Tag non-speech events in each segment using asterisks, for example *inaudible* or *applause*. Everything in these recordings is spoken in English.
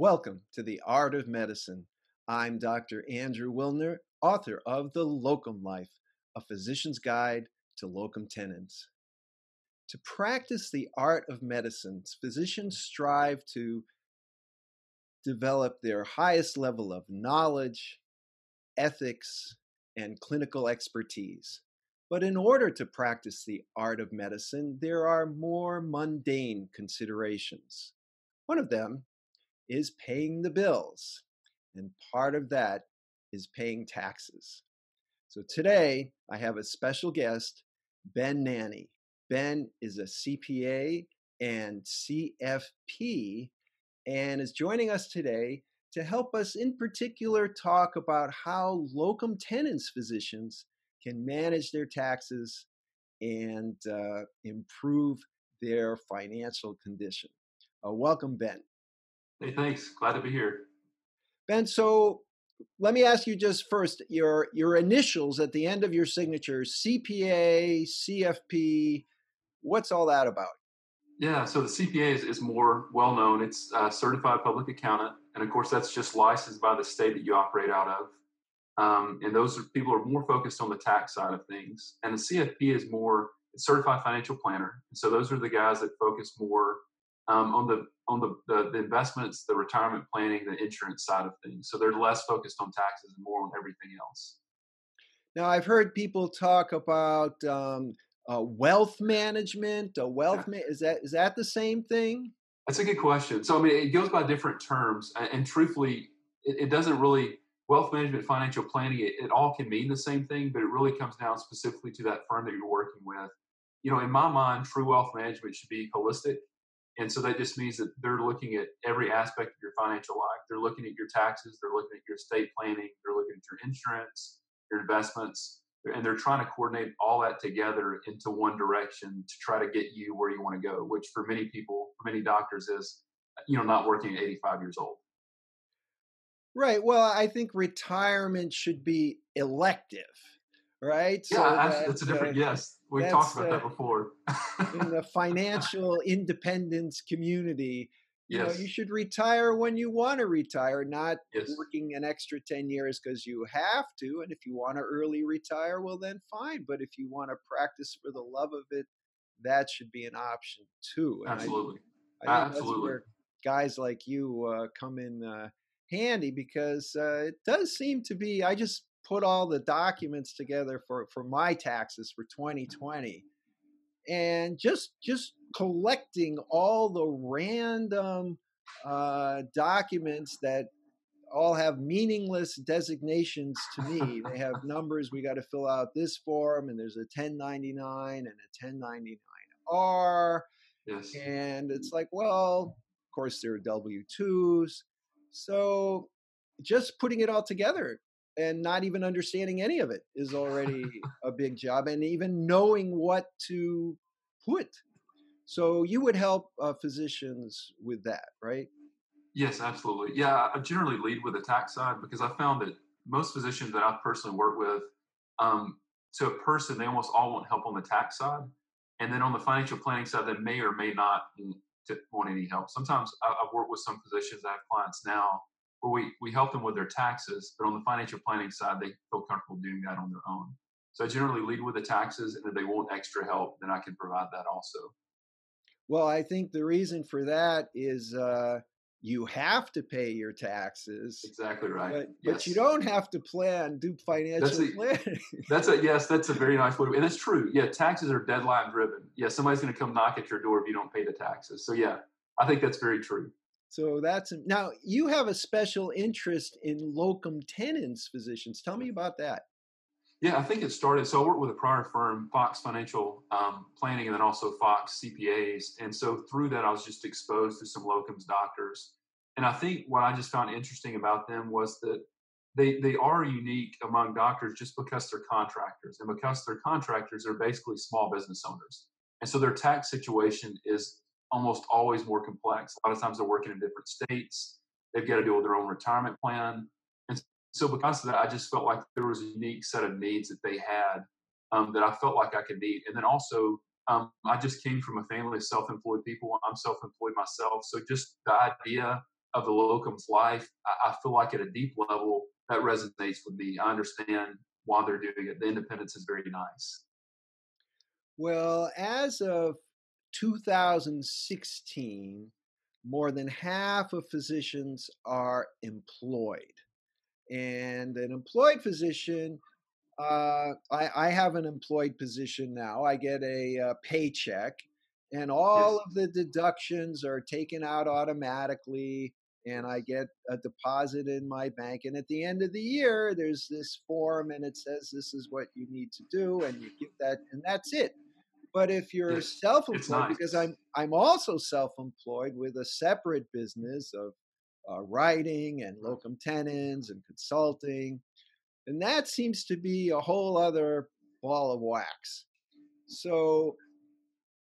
Welcome to the Art of Medicine. I'm Dr. Andrew Wilner, author of The Locum Life, a physician's guide to locum tenens. To practice the art of medicine, physicians strive to develop their highest level of knowledge, ethics, and clinical expertise. But in order to practice the art of medicine, there are more mundane considerations. One of them is paying the bills, and part of that is paying taxes. So today I have a special guest, Ben Nanney. Ben is a CPA and CFP and is joining us today to help us, in particular, talk about how locum tenens physicians can manage their taxes and uh, improve their financial condition. Uh, welcome, Ben. Hey, thanks. Glad to be here. Ben, so let me ask you just first your your initials at the end of your signature CPA, CFP. What's all that about? Yeah, so the CPA is, is more well known. It's a certified public accountant, and of course, that's just licensed by the state that you operate out of. Um, and those are, people are more focused on the tax side of things. And the CFP is more certified financial planner. And so those are the guys that focus more um, on the on the, the, the investments, the retirement planning, the insurance side of things. So they're less focused on taxes and more on everything else. Now I've heard people talk about um, uh, wealth management. Uh, wealth yeah. ma- is that is that the same thing? That's a good question. So I mean, it goes by different terms, and, and truthfully, it, it, doesn't really wealth management, financial planning. It, it all can mean the same thing, but it really comes down specifically to that firm that you're working with. You know, in my mind, true wealth management should be holistic. And so that just means that they're looking at every aspect of your financial life. They're looking at your taxes, they're looking at your estate planning, they're looking at your insurance, your investments, and they're trying to coordinate all that together into one direction to try to get you where you want to go, which for many people, for many doctors is, you know, not working at 85 years old. Right. Well, I think retirement should be elective, right? Yeah, so that, that's a different, uh, yes. We've talked about uh, that before. in the *laughs* financial independence community, you yes. know, you should retire when you want to retire, not yes. working an extra 10 years because you have to. And if you want to early retire, well, then fine. But if you want to practice for the love of it, that should be an option too. And Absolutely. I, I Absolutely. guys like you uh, come in uh, handy because uh, it does seem to be, I just put all the documents together for, for my taxes for 2020 and just just collecting all the random uh, documents that all have meaningless designations to me. they have *laughs* numbers. We got to fill out this form, and there's a 1099 and a 1099R. Yes. And it's like, well, of course, there are W 2s. So just putting it all together and not even understanding any of it is *laughs* already a big job and even knowing what to put. So you would help uh, physicians with that right? Yes absolutely. Yeah i generally lead with the tax side because i found that most physicians that i've personally worked with um, to a person they almost all want help on the tax side and then on the financial planning side they may or may not want any help. Sometimes i've worked with some physicians i have clients now where we, we help them with their taxes, but on the financial planning side, they feel comfortable doing that on their own. So I generally lead with the taxes, and if they want extra help, then I can provide that also. Well, I think the reason for that is uh, you have to pay your taxes. Exactly right. But, yes. but you don't have to plan, do financial that's a, planning. that's a yes. That's a very nice way, and it's true. Yeah, taxes are deadline driven. Yeah, somebody's going to come knock at your door if you don't pay the taxes. So yeah, I think that's very true. So that's now you have a special interest in locum tenens physicians. Tell me about that. Yeah, I think it started. So I worked with a prior firm, Fox Financial um, Planning, and then also Fox CPAs. And so through that, I was just exposed to some locums doctors. And I think what I just found interesting about them was that they they are unique among doctors just because they're contractors, and because they're contractors, they're basically small business owners. And so their tax situation is almost always more complex. A lot of times they're working in different states. They've got to deal with their own retirement plan. And so because of that, I just felt like there was a unique set of needs that they had um, that I felt like I could meet. And then also, um, I just came from a family of self-employed people. I'm self-employed myself. So just the idea of the locum's life, I, I feel like at a deep level that resonates with me. I understand why they're doing it. The independence is very nice. Well, as of 2016, more than half of physicians are employed. And an employed physician, uh, I, I, have an employed position now. I get a, uh, paycheck, and all yes. of the deductions are taken out automatically and I get a deposit in my bank. And at the end of the year, there's this form and it says this is what you need to do, and you give that, and that's it. But if you're self-employed, because I'm I'm also self-employed with a separate business of uh, writing and locum tenens and consulting, and that seems to be a whole other ball of wax. So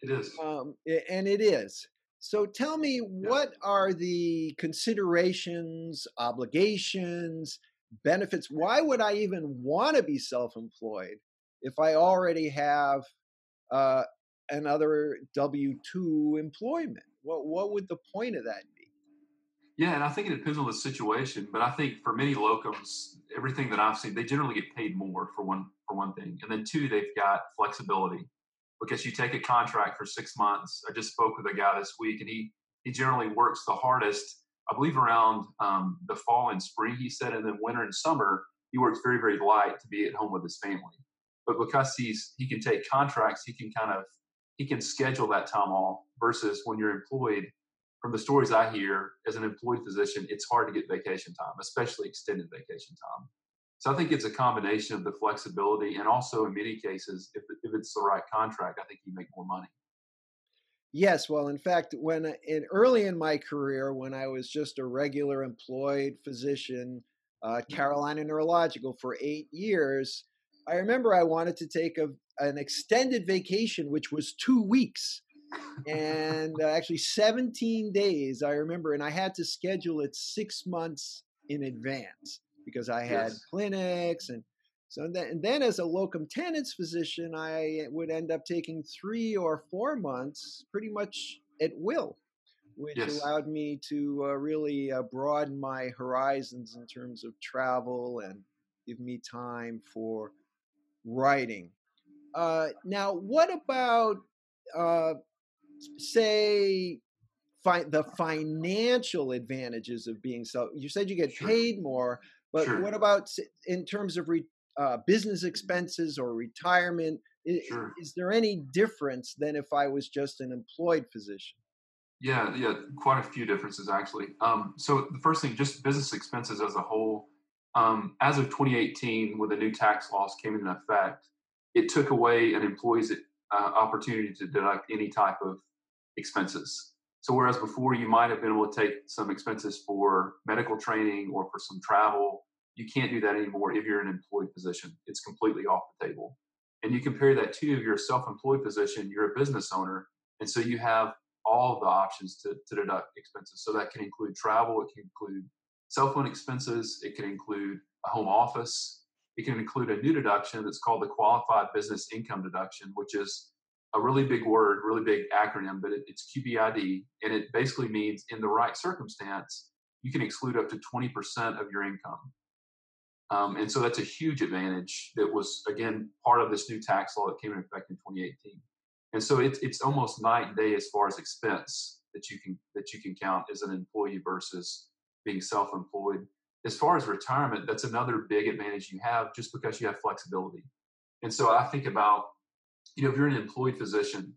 it is, um, and it is. So tell me, what are the considerations, obligations, benefits? Why would I even want to be self employed if I already have uh, another W 2 employment? What, what would the point of that be? Yeah, and I think it depends on the situation, but I think for many locums, everything that I've seen, they generally get paid more for one for one thing, and then two, they've got flexibility because you take a contract for six months. I just spoke with a guy this week, and he he generally works the hardest. I believe around um, the fall and spring, he said, and then winter and summer, he works very very light to be at home with his family. But because he's he can take contracts, he can kind of he can schedule that time off. Versus when you're employed, from the stories I hear as an employed physician, it's hard to get vacation time, especially extended vacation time. So I think it's a combination of the flexibility and also in many cases, if, if it's the right contract, I think you make more money. Yes, well, in fact, when in early in my career, when I was just a regular employed physician, uh, mm-hmm. Carolina Neurological for eight years, I remember I wanted to take a, an extended vacation, which was two weeks, and uh, actually 17 days. I remember, and I had to schedule it six months in advance because I had yes. clinics and so then, and then as a locum tenens physician, I would end up taking three or four months pretty much at will, which yes. allowed me to uh, really uh, broaden my horizons in terms of travel and give me time for writing. Uh, now, what about, uh, say, fi- the financial advantages of being self? You said you get sure. paid more but sure. what about in terms of re, uh, business expenses or retirement? Is, sure. is there any difference than if I was just an employed physician? Yeah, yeah, quite a few differences actually. Um, so the first thing, just business expenses as a whole. Um, as of 2018, when the new tax laws came into effect, it took away an employee's uh, opportunity to deduct any type of expenses. So whereas before you might have been able to take some expenses for medical training or for some travel, you can't do that anymore if you're in an employed position. It's completely off the table. And you compare that to if you're a self-employed position, you're a business owner, and so you have all the options to, to deduct expenses. So that can include travel, it can include cell phone expenses, it can include a home office, it can include a new deduction that's called the qualified business income deduction, which is a really big word, really big acronym, but it, it's QBID, and it basically means in the right circumstance, you can exclude up to 20% of your income. Um, and so that's a huge advantage that was, again, part of this new tax law that came into effect in 2018. And so it's, it's almost night and day as far as expense that you can that you can count as an employee versus being self-employed. As far as retirement, that's another big advantage you have just because you have flexibility. And so I think about you know, if you're an employed physician,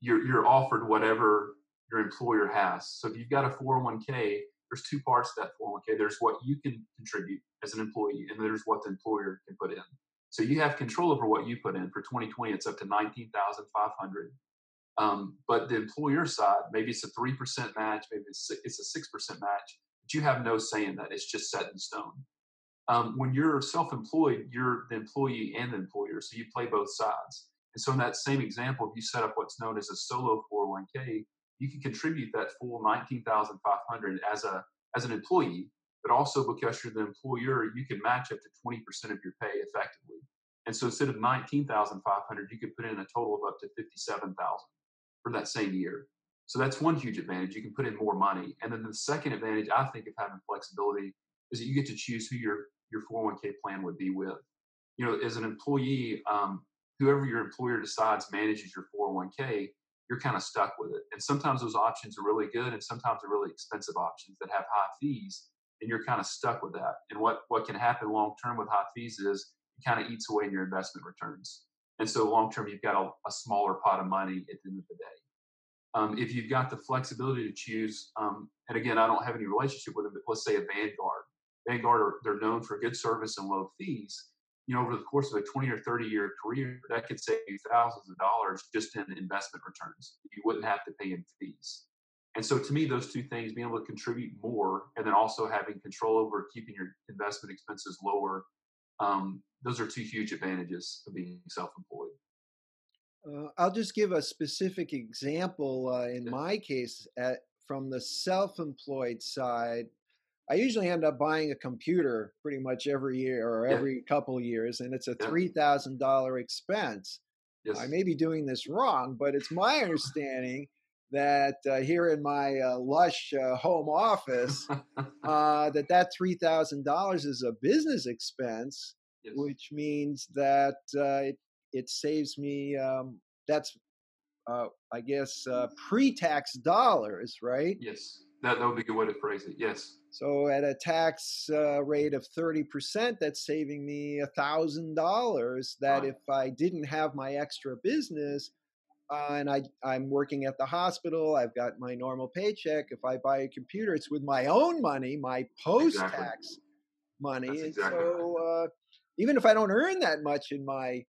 you're you're offered whatever your employer has. So if you've got a 401k, there's two parts to that 401k. There's what you can contribute as an employee, and there's what the employer can put in. So you have control over what you put in. For 2020, it's up to 19,500. Um, but the employer side, maybe it's a three percent match, maybe it's a six percent match, but you have no say in that. It's just set in stone. Um, when you're self-employed, you're the employee and the employer, so you play both sides. And so in that same example, if you set up what's known as a solo 401k, you can contribute that full 19,500 as a as an employee, but also because you're the employer, you can match up to 20% of your pay effectively. And so instead of 19,500, you could put in a total of up to 57,000 for that same year. So that's one huge advantage. You can put in more money. And then the second advantage I think of having flexibility is that you get to choose who your your 401k plan would be with. You know, as an employee, um, whoever your employer decides manages your 401k, you're kind of stuck with it. And sometimes those options are really good, and sometimes they're really expensive options that have high fees, and you're kind of stuck with that. And what what can happen long term with high fees is it kind of eats away in your investment returns. And so long term, you've got a, a, smaller pot of money at the end of the day. Um, if you've got the flexibility to choose, um, and again, I don't have any relationship with them, but let's say a Vanguard. Vanguard, are, they're known for good service and low fees. You know, over the course of a 20 or 30 year career, that could save you thousands of dollars just in investment returns. You wouldn't have to pay in fees. And so, to me, those two things, being able to contribute more and then also having control over keeping your investment expenses lower, um, those are two huge advantages of being self-employed. Uh, I'll just give a specific example uh, in my case at, from the self-employed side. I usually end up buying a computer pretty much every year or every yeah. couple years, and it's a three thousand dollar expense. Yes. I may be doing this wrong, but it's my understanding that uh, here in my uh, lush uh, home office, *laughs* uh, that that three thousand dollars is a business expense, yes. which means that uh, it, it saves me. Um, that's uh, I guess pre-tax dollars, right? Yes, that that would be a good way to phrase it. Yes. So at a tax rate of thirty percent, that's saving me a thousand dollars. That right. if I didn't have my extra business uh, and I, I'm working at the hospital. I've got my normal paycheck. If I buy a computer, it's with my own money, my post tax exactly. money. Exactly so uh, even if I don't earn that much in my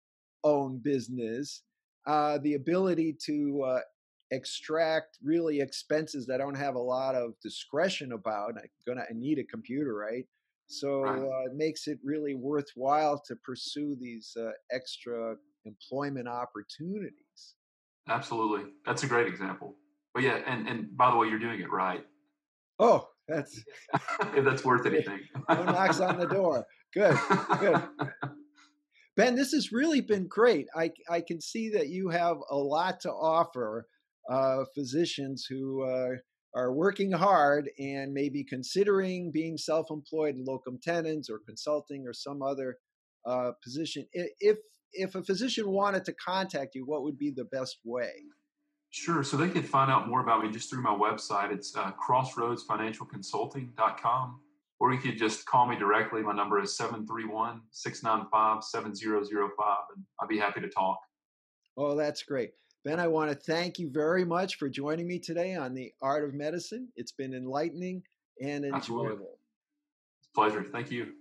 own business, uh, the ability to uh, extract really expenses that I don't have a lot of discretion about. I'm gonna I need a computer, right? So right. Uh, it makes it really worthwhile to pursue these uh, extra employment opportunities. Absolutely. That's a great example. But yeah, and, and by the way, you're doing it right. Oh, that's *laughs* if that's worth anything. no knocks on the door. Good, good. *laughs* Ben, this has really been great. I, I can see that you have a lot to offer uh, physicians who uh, are working hard and maybe considering being self employed locum tenens or consulting or some other uh, position. If if a physician wanted to contact you, what would be the best way? Sure. So they can find out more about me just through my website. It's uh, crossroadsfinancialconsulting.com. Or you could just call me directly. My number is 731 695 7005, and I'd be happy to talk. Oh, that's great. Ben, I want to thank you very much for joining me today on the art of medicine. It's been enlightening and enjoyable. Absolutely. Pleasure. Thank you.